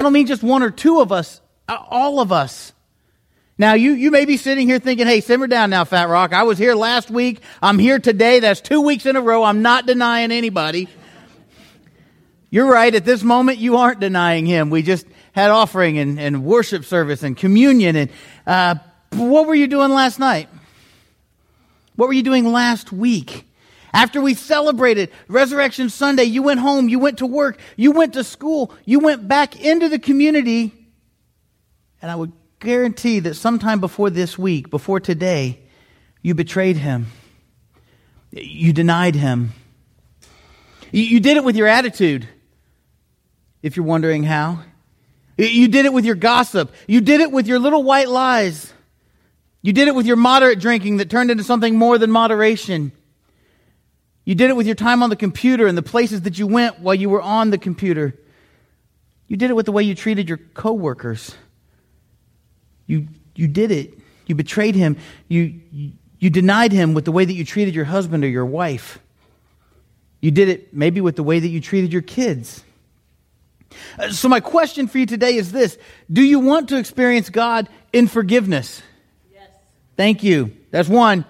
I don't mean just one or two of us, uh, all of us. Now, you, you may be sitting here thinking, hey, simmer down now, Fat Rock. I was here last week. I'm here today. That's two weeks in a row. I'm not denying anybody. You're right. At this moment, you aren't denying him. We just had offering and, and worship service and communion. And uh, what were you doing last night? What were you doing last week? After we celebrated Resurrection Sunday, you went home, you went to work, you went to school, you went back into the community. And I would guarantee that sometime before this week, before today, you betrayed him. You denied him. You did it with your attitude, if you're wondering how. You did it with your gossip. You did it with your little white lies. You did it with your moderate drinking that turned into something more than moderation. You did it with your time on the computer and the places that you went while you were on the computer. You did it with the way you treated your coworkers. You, you did it. You betrayed him. You, you, you denied him with the way that you treated your husband or your wife. You did it maybe with the way that you treated your kids. Uh, so, my question for you today is this Do you want to experience God in forgiveness? Yes. Thank you. That's one.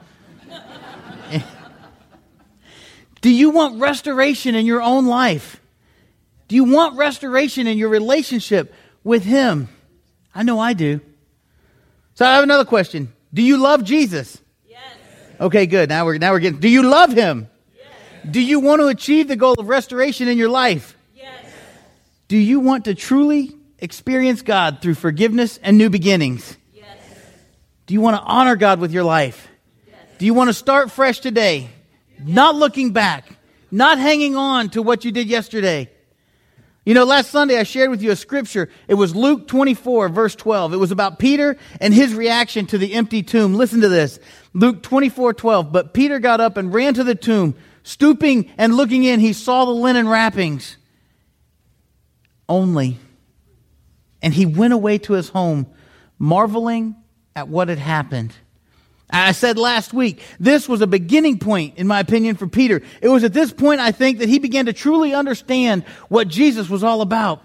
Do you want restoration in your own life? Do you want restoration in your relationship with Him? I know I do. So I have another question. Do you love Jesus? Yes. Okay, good. Now we're now we're getting. Do you love him? Yes. Do you want to achieve the goal of restoration in your life? Yes. Do you want to truly experience God through forgiveness and new beginnings? Yes. Do you want to honor God with your life? Yes. Do you want to start fresh today? Not looking back, not hanging on to what you did yesterday. You know, last Sunday I shared with you a scripture. It was Luke 24, verse 12. It was about Peter and his reaction to the empty tomb. Listen to this. Luke 24, 12. But Peter got up and ran to the tomb. Stooping and looking in, he saw the linen wrappings only. And he went away to his home, marveling at what had happened. I said last week, this was a beginning point, in my opinion, for Peter. It was at this point, I think, that he began to truly understand what Jesus was all about.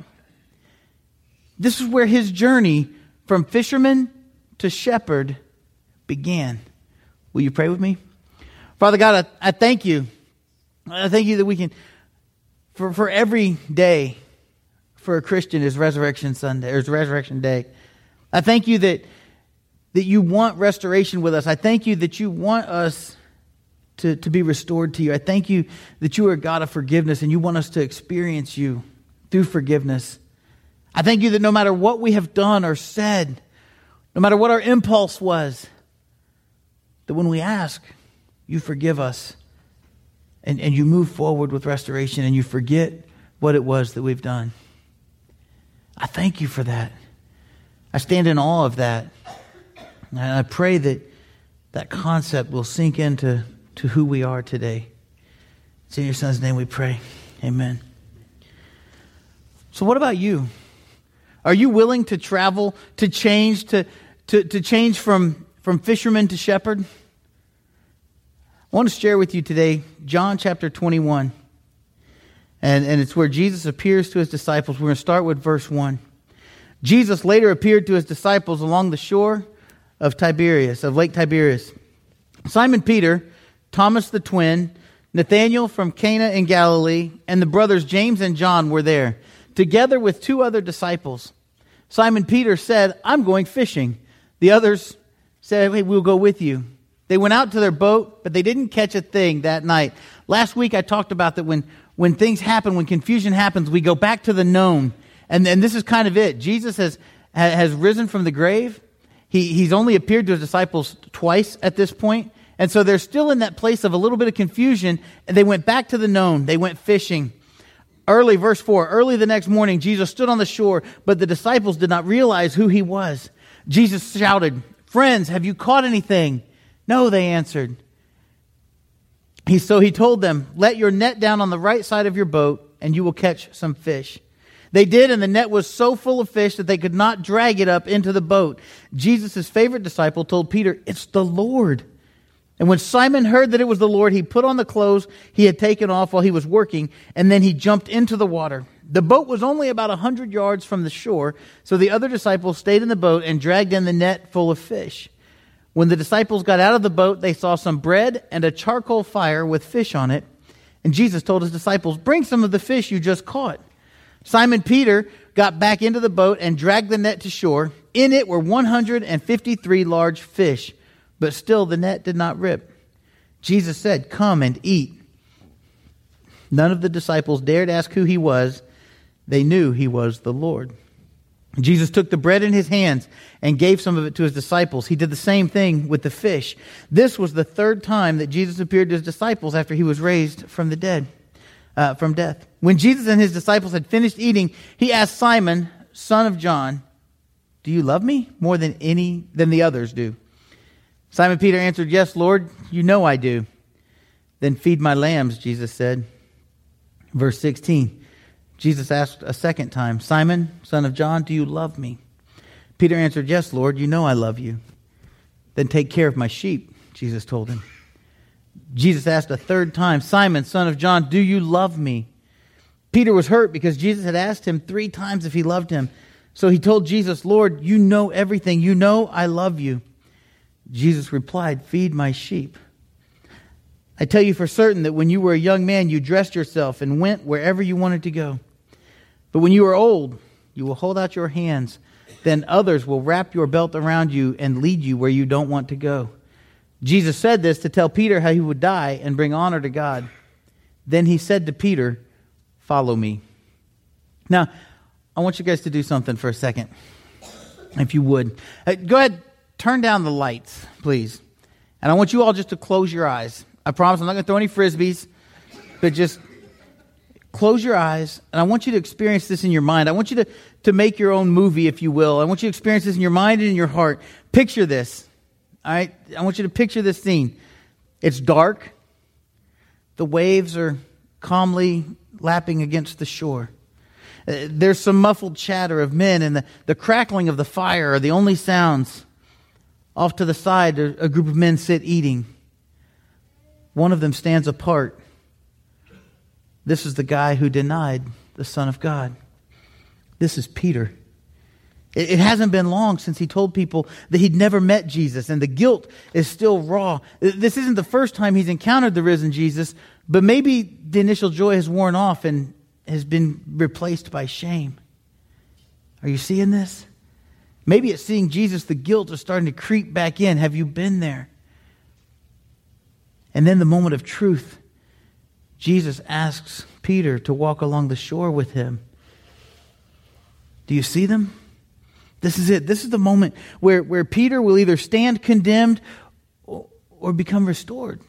This is where his journey from fisherman to shepherd began. Will you pray with me? Father God, I, I thank you. I thank you that we can, for, for every day for a Christian is Resurrection Sunday, or is Resurrection Day. I thank you that that you want restoration with us. I thank you that you want us to, to be restored to you. I thank you that you are a God of forgiveness and you want us to experience you through forgiveness. I thank you that no matter what we have done or said, no matter what our impulse was, that when we ask, you forgive us and, and you move forward with restoration and you forget what it was that we've done. I thank you for that. I stand in awe of that. And I pray that that concept will sink into to who we are today. It's in your son's name we pray. Amen. So, what about you? Are you willing to travel, to change, to, to, to change from, from fisherman to shepherd? I want to share with you today John chapter 21. And, and it's where Jesus appears to his disciples. We're going to start with verse 1. Jesus later appeared to his disciples along the shore of Tiberias, of Lake Tiberias. Simon Peter, Thomas the twin, Nathanael from Cana in Galilee, and the brothers James and John were there, together with two other disciples. Simon Peter said, I'm going fishing. The others said, Hey, we'll go with you. They went out to their boat, but they didn't catch a thing that night. Last week I talked about that when, when things happen, when confusion happens, we go back to the known. And, and this is kind of it. Jesus has, has risen from the grave. He, he's only appeared to his disciples twice at this point, And so they're still in that place of a little bit of confusion. And they went back to the known. They went fishing. Early, verse 4, early the next morning, Jesus stood on the shore, but the disciples did not realize who he was. Jesus shouted, Friends, have you caught anything? No, they answered. He, so he told them, Let your net down on the right side of your boat, and you will catch some fish. They did, and the net was so full of fish that they could not drag it up into the boat. Jesus' favorite disciple told Peter, It's the Lord. And when Simon heard that it was the Lord, he put on the clothes he had taken off while he was working, and then he jumped into the water. The boat was only about a hundred yards from the shore, so the other disciples stayed in the boat and dragged in the net full of fish. When the disciples got out of the boat, they saw some bread and a charcoal fire with fish on it. And Jesus told his disciples, Bring some of the fish you just caught. Simon Peter got back into the boat and dragged the net to shore. In it were 153 large fish, but still the net did not rip. Jesus said, Come and eat. None of the disciples dared ask who he was. They knew he was the Lord. Jesus took the bread in his hands and gave some of it to his disciples. He did the same thing with the fish. This was the third time that Jesus appeared to his disciples after he was raised from the dead, uh, from death. When Jesus and his disciples had finished eating, he asked Simon, son of John, "Do you love me more than any than the others do?" Simon Peter answered, "Yes, Lord, you know I do." Then feed my lambs, Jesus said. Verse 16. Jesus asked a second time, Simon, son of John, do you love me? Peter answered, Yes, Lord, you know I love you. Then take care of my sheep, Jesus told him. Jesus asked a third time, Simon, son of John, do you love me? Peter was hurt because Jesus had asked him three times if he loved him. So he told Jesus, Lord, you know everything. You know I love you. Jesus replied, Feed my sheep. I tell you for certain that when you were a young man, you dressed yourself and went wherever you wanted to go. But when you are old, you will hold out your hands. Then others will wrap your belt around you and lead you where you don't want to go. Jesus said this to tell Peter how he would die and bring honor to God. Then he said to Peter, Follow me. Now, I want you guys to do something for a second, if you would. Uh, go ahead, turn down the lights, please. And I want you all just to close your eyes. I promise I'm not going to throw any frisbees, but just close your eyes, and I want you to experience this in your mind. I want you to, to make your own movie, if you will. I want you to experience this in your mind and in your heart. Picture this. All right? I want you to picture this scene. It's dark. The waves are calmly lapping against the shore. Uh, there's some muffled chatter of men, and the, the crackling of the fire are the only sounds. Off to the side, a group of men sit eating. One of them stands apart this is the guy who denied the Son of God. This is Peter. It hasn't been long since he told people that he'd never met Jesus, and the guilt is still raw. This isn't the first time he's encountered the risen Jesus, but maybe the initial joy has worn off and has been replaced by shame. Are you seeing this? Maybe it's seeing Jesus, the guilt is starting to creep back in. Have you been there? And then the moment of truth Jesus asks Peter to walk along the shore with him. Do you see them? This is it. This is the moment where, where Peter will either stand condemned or, or become restored.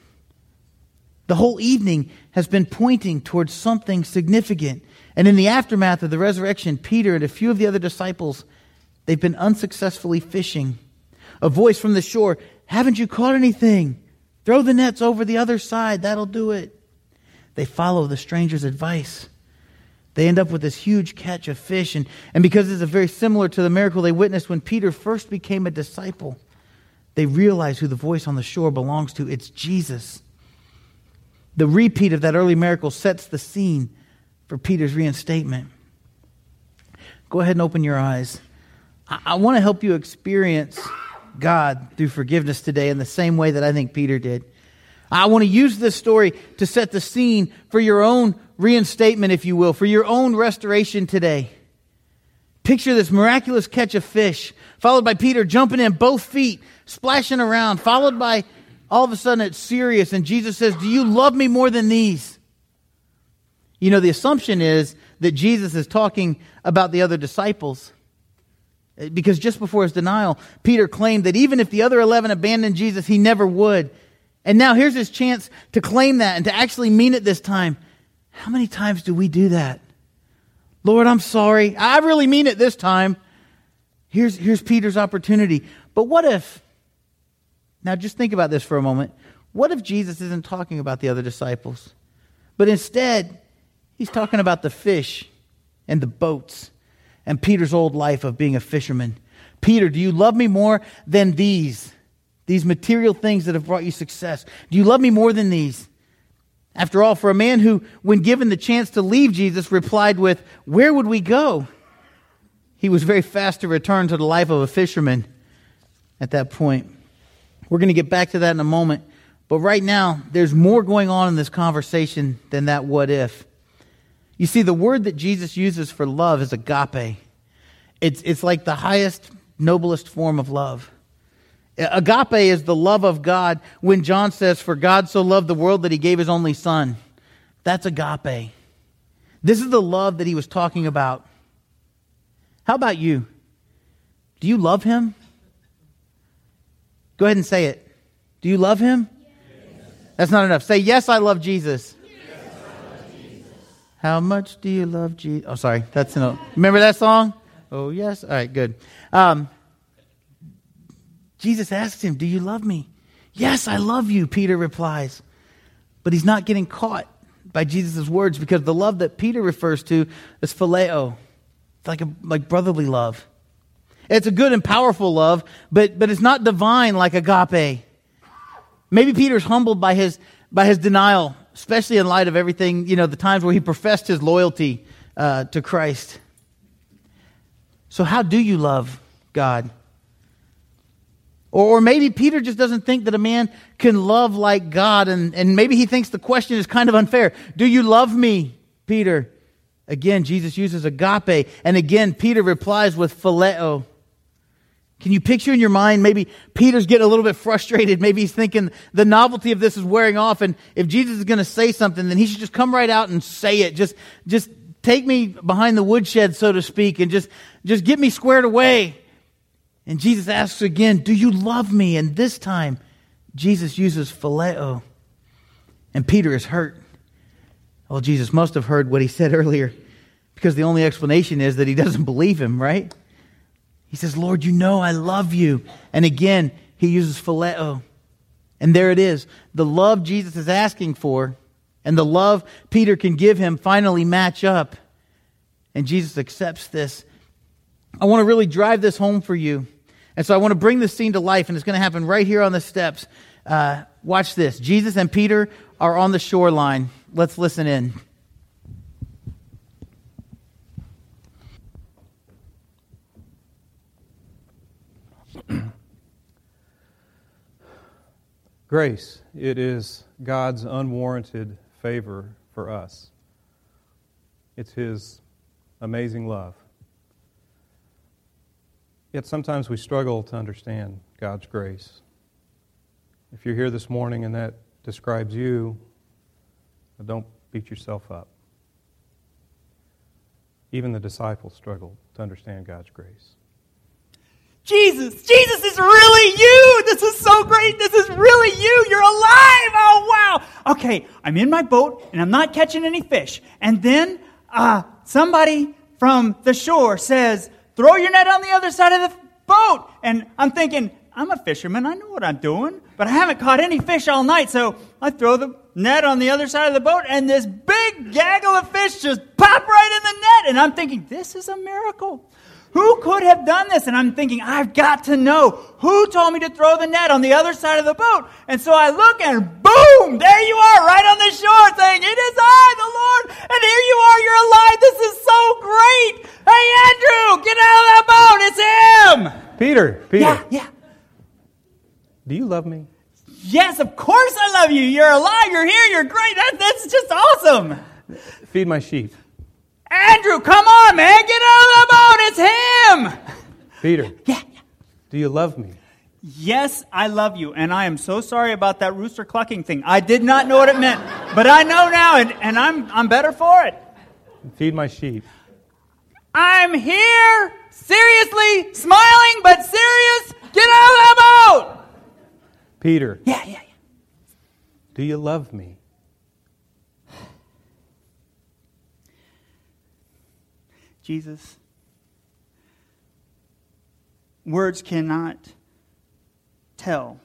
The whole evening has been pointing towards something significant. And in the aftermath of the resurrection, Peter and a few of the other disciples, they've been unsuccessfully fishing. A voice from the shore, haven't you caught anything? Throw the nets over the other side. That'll do it. They follow the stranger's advice. They end up with this huge catch of fish. And, and because is very similar to the miracle they witnessed when Peter first became a disciple, they realize who the voice on the shore belongs to. It's Jesus. The repeat of that early miracle sets the scene for Peter's reinstatement. Go ahead and open your eyes. I, I want to help you experience God through forgiveness today in the same way that I think Peter did. I want to use this story to set the scene for your own reinstatement, if you will, for your own restoration today. Picture this miraculous catch of fish, followed by Peter jumping in both feet, splashing around, followed by all of a sudden it's serious, and Jesus says, Do you love me more than these? You know, the assumption is that Jesus is talking about the other disciples. Because just before his denial, Peter claimed that even if the other 11 abandoned Jesus, he never would. And now here's his chance to claim that and to actually mean it this time. How many times do we do that? Lord, I'm sorry. I really mean it this time. Here's, here's Peter's opportunity. But what if, now just think about this for a moment. What if Jesus isn't talking about the other disciples, but instead he's talking about the fish and the boats and Peter's old life of being a fisherman? Peter, do you love me more than these? These material things that have brought you success. Do you love me more than these? After all, for a man who, when given the chance to leave Jesus, replied with, Where would we go? He was very fast to return to the life of a fisherman at that point. We're going to get back to that in a moment. But right now, there's more going on in this conversation than that what if. You see, the word that Jesus uses for love is agape. It's, it's like the highest, noblest form of love. Agape is the love of God when John says, For God so loved the world that he gave his only son. That's agape. This is the love that he was talking about. How about you? Do you love him? Go ahead and say it. Do you love him? Yes. That's not enough. Say, Yes, I love Jesus. Yes, I love Jesus. How much do you love Jesus? Oh, sorry. That's enough. Remember that song? Oh, yes. All right, good. Um, Jesus asks him, Do you love me? Yes, I love you, Peter replies. But he's not getting caught by Jesus' words because the love that Peter refers to is phileo. It's like, a, like brotherly love. It's a good and powerful love, but, but it's not divine like agape. Maybe Peter's humbled by his, by his denial, especially in light of everything, you know, the times where he professed his loyalty uh, to Christ. So, how do you love God? Or, maybe Peter just doesn't think that a man can love like God, and, and maybe he thinks the question is kind of unfair. Do you love me, Peter? Again, Jesus uses agape, and again, Peter replies with phileo. Can you picture in your mind maybe Peter's getting a little bit frustrated? Maybe he's thinking the novelty of this is wearing off, and if Jesus is going to say something, then he should just come right out and say it. Just, just take me behind the woodshed, so to speak, and just, just get me squared away. And Jesus asks again, Do you love me? And this time, Jesus uses phileo. And Peter is hurt. Well, Jesus must have heard what he said earlier because the only explanation is that he doesn't believe him, right? He says, Lord, you know I love you. And again, he uses phileo. And there it is. The love Jesus is asking for and the love Peter can give him finally match up. And Jesus accepts this. I want to really drive this home for you. And so I want to bring this scene to life, and it's going to happen right here on the steps. Uh, watch this. Jesus and Peter are on the shoreline. Let's listen in. Grace, it is God's unwarranted favor for us. It's His amazing love. Yet sometimes we struggle to understand God's grace. If you're here this morning and that describes you, don't beat yourself up. Even the disciples struggled to understand God's grace. Jesus, Jesus is really you. This is so great. This is really you. You're alive. Oh, wow. Okay, I'm in my boat and I'm not catching any fish. And then uh, somebody from the shore says, Throw your net on the other side of the boat. And I'm thinking, I'm a fisherman. I know what I'm doing. But I haven't caught any fish all night. So I throw the net on the other side of the boat, and this big gaggle of fish just pop right in the net. And I'm thinking, this is a miracle. Who could have done this? And I'm thinking, I've got to know who told me to throw the net on the other side of the boat. And so I look and boom, there you are right on the shore saying, it is I, the Lord. And here you are, you're alive. This is so great. Hey, Andrew, get out of that boat. It's him. Peter, Peter. Yeah, yeah. Do you love me? Yes, of course I love you. You're alive. You're here. You're great. That, that's just awesome. Feed my sheep. Andrew, come on, man. Get out of the boat. It's him. Peter. Yeah. Do you love me? Yes, I love you. And I am so sorry about that rooster clucking thing. I did not know what it meant. But I know now, and, and I'm, I'm better for it. Feed my sheep. I'm here, seriously, smiling, but serious. Get out of that boat. Peter. Yeah, yeah, yeah. Do you love me? Jesus, words cannot tell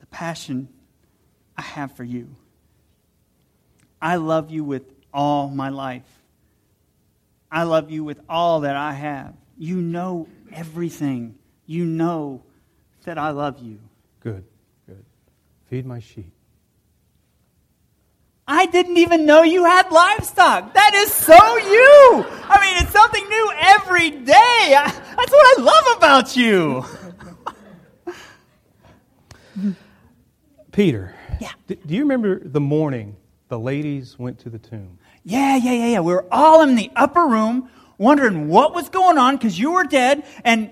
the passion I have for you. I love you with all my life. I love you with all that I have. You know everything. You know that I love you. Good, good. Feed my sheep. Didn't even know you had livestock. That is so you. I mean, it's something new every day. I, that's what I love about you. Peter. Yeah. d- do you remember the morning the ladies went to the tomb? Yeah, yeah, yeah, yeah. We were all in the upper room wondering what was going on because you were dead. And,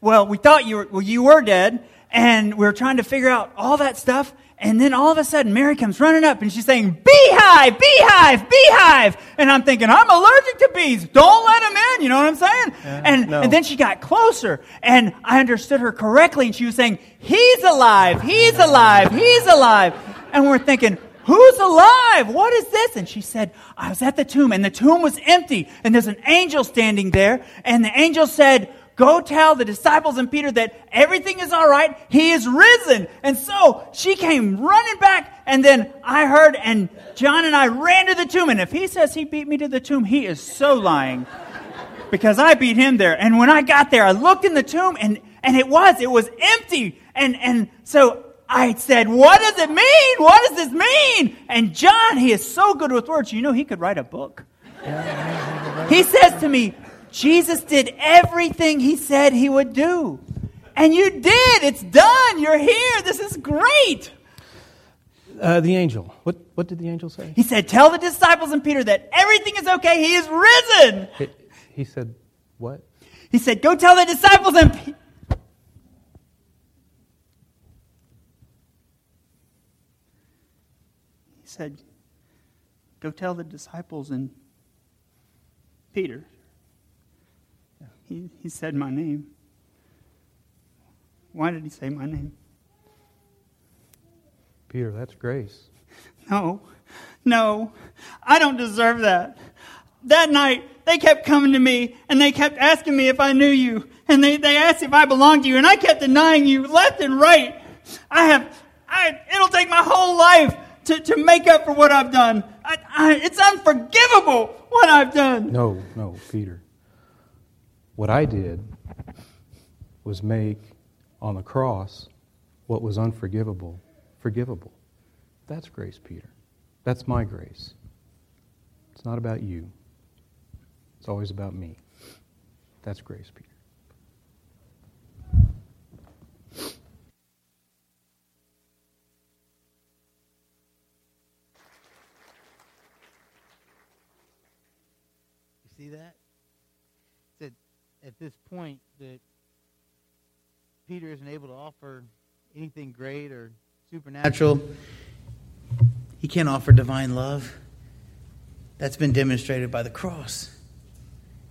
well, we thought you were, well, you were dead. And we were trying to figure out all that stuff. And then all of a sudden, Mary comes running up and she's saying, Beehive, beehive, beehive. And I'm thinking, I'm allergic to bees. Don't let them in. You know what I'm saying? and, no. and then she got closer and I understood her correctly. And she was saying, He's alive, he's alive, he's alive. And we're thinking, Who's alive? What is this? And she said, I was at the tomb and the tomb was empty and there's an angel standing there. And the angel said, Go tell the disciples and Peter that everything is all right. He is risen. And so she came running back and then I heard and John and I ran to the tomb. And if he says he beat me to the tomb, he is so lying because I beat him there. And when I got there, I looked in the tomb and, and it was, it was empty. And, and so I said, what does it mean? What does this mean? And John, he is so good with words. You know, he could write a book. He says to me, Jesus did everything he said he would do. And you did. It's done. You're here. This is great. Uh, the angel. What, what did the angel say? He said, Tell the disciples and Peter that everything is okay. He is risen. He, he said, What? He said, Go tell the disciples and Pe- He said, Go tell the disciples and Peter. He, he said my name. Why did he say my name? Peter, that's grace. No, no, I don't deserve that. That night, they kept coming to me and they kept asking me if I knew you. And they, they asked if I belonged to you, and I kept denying you left and right. I have, I, it'll take my whole life to, to make up for what I've done. I, I, it's unforgivable what I've done. No, no, Peter. What I did was make on the cross what was unforgivable forgivable. That's grace, Peter. That's my grace. It's not about you, it's always about me. That's grace, Peter. You see that? At this point that Peter isn't able to offer anything great or supernatural. He can't offer divine love. That's been demonstrated by the cross.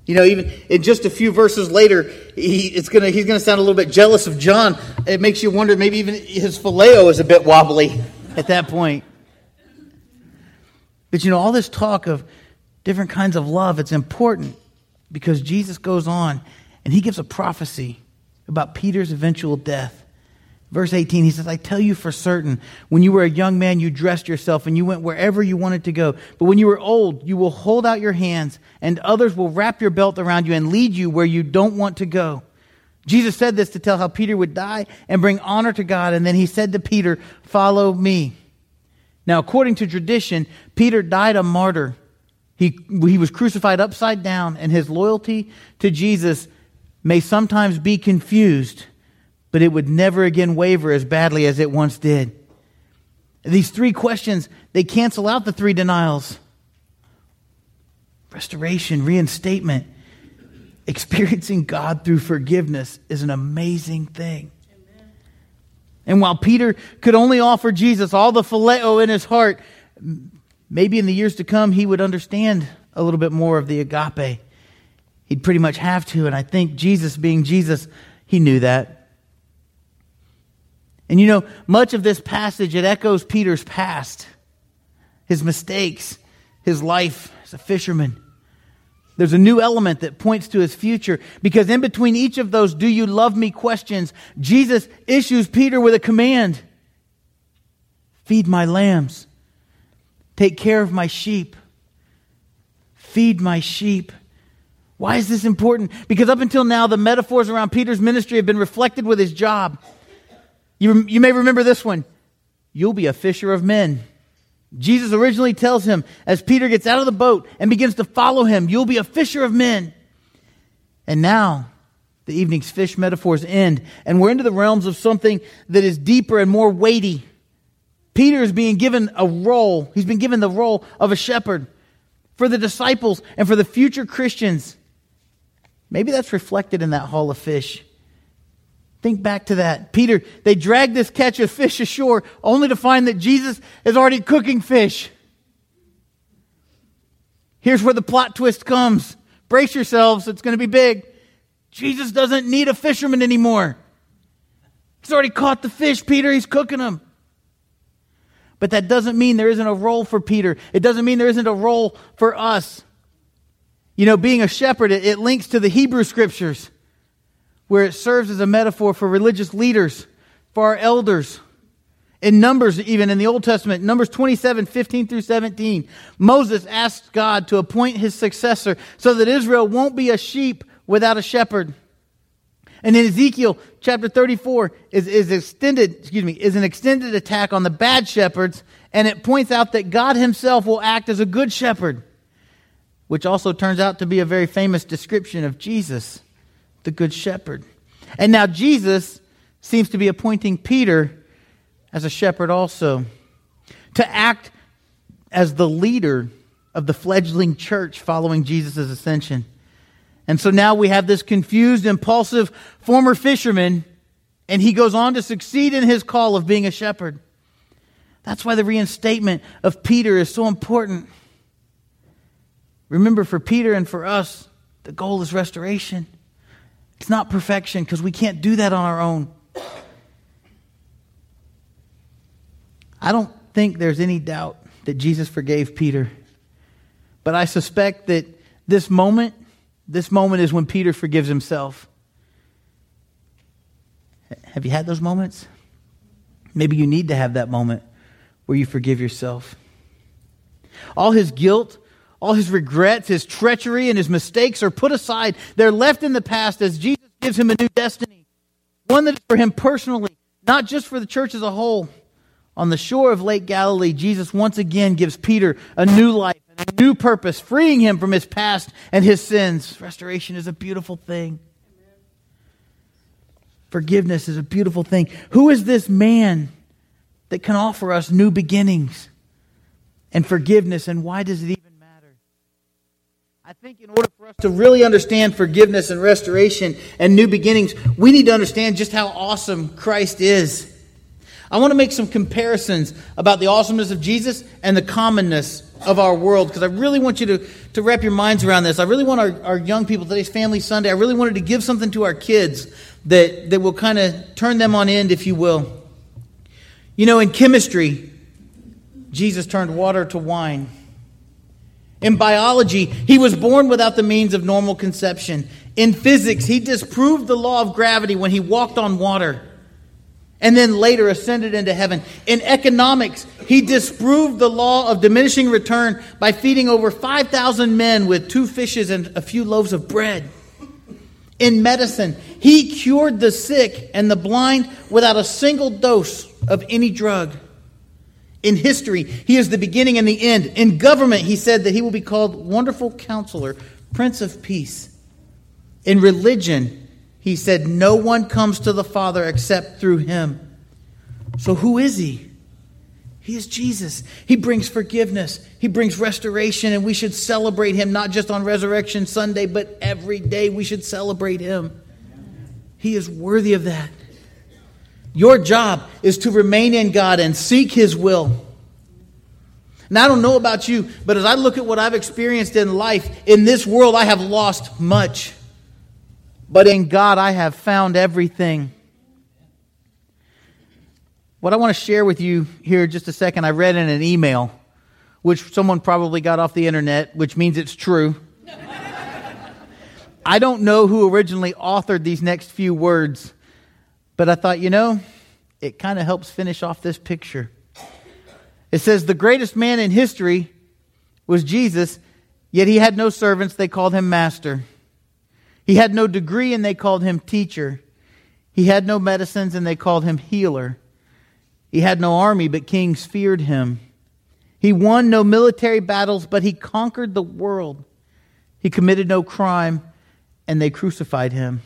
You know, even in just a few verses later, he, it's gonna, he's going to sound a little bit jealous of John. It makes you wonder maybe even his phileo is a bit wobbly at that point. But you know, all this talk of different kinds of love, it's important because Jesus goes on and he gives a prophecy about Peter's eventual death. Verse 18, he says, I tell you for certain, when you were a young man, you dressed yourself and you went wherever you wanted to go. But when you were old, you will hold out your hands and others will wrap your belt around you and lead you where you don't want to go. Jesus said this to tell how Peter would die and bring honor to God. And then he said to Peter, Follow me. Now, according to tradition, Peter died a martyr. He, he was crucified upside down, and his loyalty to Jesus may sometimes be confused, but it would never again waver as badly as it once did. These three questions, they cancel out the three denials restoration, reinstatement, experiencing God through forgiveness is an amazing thing. And while Peter could only offer Jesus all the phileo in his heart, maybe in the years to come he would understand a little bit more of the agape. He'd pretty much have to, and I think Jesus, being Jesus, he knew that. And you know, much of this passage, it echoes Peter's past, his mistakes, his life as a fisherman. There's a new element that points to his future because in between each of those do you love me questions, Jesus issues Peter with a command. Feed my lambs. Take care of my sheep. Feed my sheep. Why is this important? Because up until now, the metaphors around Peter's ministry have been reflected with his job. You, you may remember this one. You'll be a fisher of men. Jesus originally tells him as Peter gets out of the boat and begins to follow him, You'll be a fisher of men. And now, the evening's fish metaphors end, and we're into the realms of something that is deeper and more weighty. Peter is being given a role. He's been given the role of a shepherd for the disciples and for the future Christians. Maybe that's reflected in that haul of fish. Think back to that. Peter, they drag this catch of fish ashore only to find that Jesus is already cooking fish. Here's where the plot twist comes. Brace yourselves, it's going to be big. Jesus doesn't need a fisherman anymore. He's already caught the fish, Peter. He's cooking them. But that doesn't mean there isn't a role for Peter. It doesn't mean there isn't a role for us. You know, being a shepherd, it, it links to the Hebrew scriptures where it serves as a metaphor for religious leaders, for our elders. In Numbers, even in the Old Testament, Numbers 27, 15 through 17, Moses asked God to appoint his successor so that Israel won't be a sheep without a shepherd. And in Ezekiel chapter 34 is, is extended, excuse me, is an extended attack on the bad shepherds, and it points out that God himself will act as a good shepherd, which also turns out to be a very famous description of Jesus the Good Shepherd. And now Jesus seems to be appointing Peter as a shepherd also to act as the leader of the fledgling church following Jesus' ascension. And so now we have this confused, impulsive former fisherman, and he goes on to succeed in his call of being a shepherd. That's why the reinstatement of Peter is so important. Remember, for Peter and for us, the goal is restoration. It's not perfection because we can't do that on our own. I don't think there's any doubt that Jesus forgave Peter. But I suspect that this moment, this moment is when Peter forgives himself. Have you had those moments? Maybe you need to have that moment where you forgive yourself. All his guilt, all his regrets, his treachery, and his mistakes are put aside. They're left in the past as Jesus gives him a new destiny, one that is for him personally, not just for the church as a whole. On the shore of Lake Galilee, Jesus once again gives Peter a new life and a new purpose, freeing him from his past and his sins. Restoration is a beautiful thing. Forgiveness is a beautiful thing. Who is this man that can offer us new beginnings and forgiveness, and why does it even matter? I think in order for us to really understand forgiveness and restoration and new beginnings, we need to understand just how awesome Christ is. I want to make some comparisons about the awesomeness of Jesus and the commonness of our world because I really want you to, to wrap your minds around this. I really want our, our young people, today's Family Sunday, I really wanted to give something to our kids that, that will kind of turn them on end, if you will. You know, in chemistry, Jesus turned water to wine. In biology, he was born without the means of normal conception. In physics, he disproved the law of gravity when he walked on water and then later ascended into heaven. In economics, he disproved the law of diminishing return by feeding over 5,000 men with two fishes and a few loaves of bread. In medicine, he cured the sick and the blind without a single dose of any drug. In history, he is the beginning and the end. In government, he said that he will be called Wonderful Counselor, Prince of Peace. In religion, he said, No one comes to the Father except through him. So, who is he? He is Jesus. He brings forgiveness. He brings restoration, and we should celebrate him not just on Resurrection Sunday, but every day we should celebrate him. He is worthy of that. Your job is to remain in God and seek His will. And I don't know about you, but as I look at what I've experienced in life, in this world, I have lost much. But in God, I have found everything. What I want to share with you here just a second, I read in an email, which someone probably got off the internet, which means it's true. I don't know who originally authored these next few words, but I thought, you know, it kind of helps finish off this picture. It says, The greatest man in history was Jesus, yet he had no servants, they called him master. He had no degree, and they called him teacher. He had no medicines, and they called him healer. He had no army, but kings feared him. He won no military battles, but he conquered the world. He committed no crime, and they crucified him.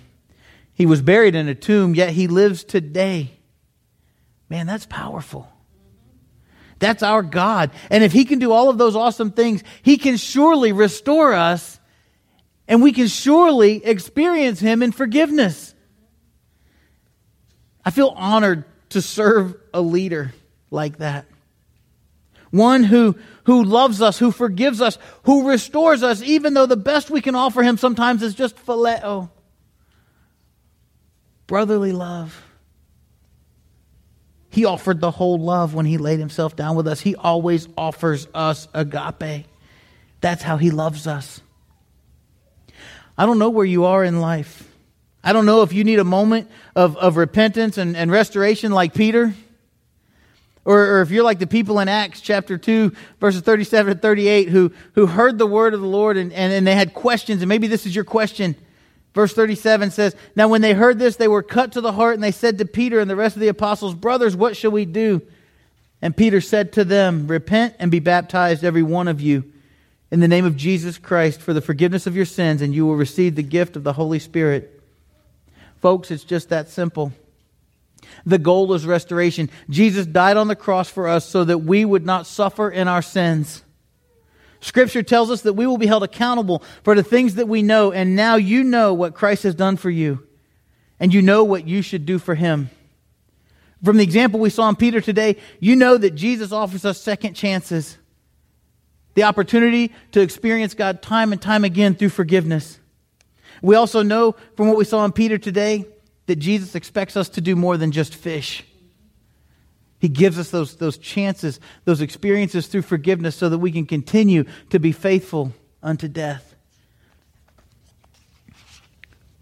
He was buried in a tomb, yet he lives today. Man, that's powerful. That's our God. And if he can do all of those awesome things, he can surely restore us, and we can surely experience him in forgiveness. I feel honored to serve a leader like that. One who, who loves us, who forgives us, who restores us, even though the best we can offer him sometimes is just phileo. Brotherly love. He offered the whole love when he laid himself down with us. He always offers us agape. That's how he loves us. I don't know where you are in life. I don't know if you need a moment of, of repentance and, and restoration like Peter. Or, or, if you're like the people in Acts chapter 2, verses 37 to 38, who, who heard the word of the Lord and, and, and they had questions, and maybe this is your question. Verse 37 says, Now when they heard this, they were cut to the heart, and they said to Peter and the rest of the apostles, Brothers, what shall we do? And Peter said to them, Repent and be baptized, every one of you, in the name of Jesus Christ, for the forgiveness of your sins, and you will receive the gift of the Holy Spirit. Folks, it's just that simple. The goal is restoration. Jesus died on the cross for us so that we would not suffer in our sins. Scripture tells us that we will be held accountable for the things that we know, and now you know what Christ has done for you, and you know what you should do for him. From the example we saw in Peter today, you know that Jesus offers us second chances, the opportunity to experience God time and time again through forgiveness. We also know from what we saw in Peter today that Jesus expects us to do more than just fish. He gives us those, those chances, those experiences through forgiveness so that we can continue to be faithful unto death.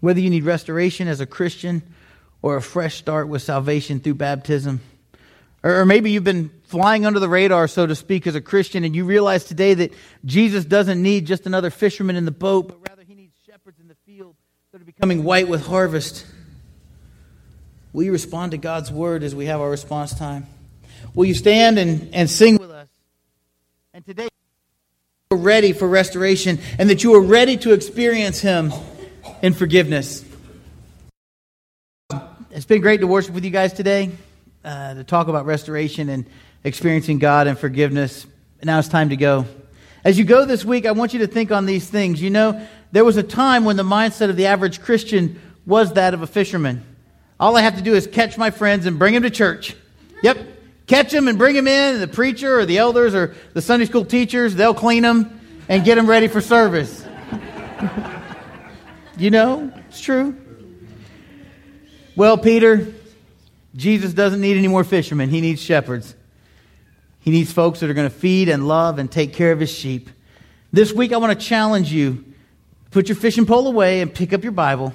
Whether you need restoration as a Christian or a fresh start with salvation through baptism, or, maybe you've been flying under the radar, so to speak, as a Christian, and you realize today that Jesus doesn't need just another fisherman in the boat, but rather he needs shepherds in the field that are becoming white with harvest. Will you respond to God's word as we have our response time? Will you stand and, and sing with us? And today, you are ready for restoration and that you are ready to experience Him in forgiveness. It's been great to worship with you guys today, uh, to talk about restoration and experiencing God and forgiveness. Now it's time to go. As you go this week, I want you to think on these things. You know, there was a time when the mindset of the average Christian was that of a fisherman. All I have to do is catch my friends and bring them to church. Yep. Catch them and bring them in, and the preacher or the elders or the Sunday school teachers, they'll clean them and get them ready for service. you know, it's true. Well, Peter, Jesus doesn't need any more fishermen. He needs shepherds. He needs folks that are going to feed and love and take care of his sheep. This week, I want to challenge you put your fishing pole away and pick up your Bible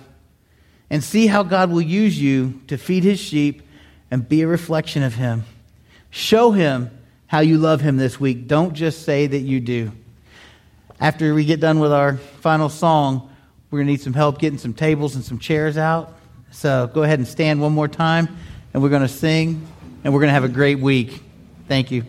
and see how God will use you to feed his sheep and be a reflection of him. Show him how you love him this week. Don't just say that you do. After we get done with our final song, we're going to need some help getting some tables and some chairs out. So go ahead and stand one more time, and we're going to sing, and we're going to have a great week. Thank you.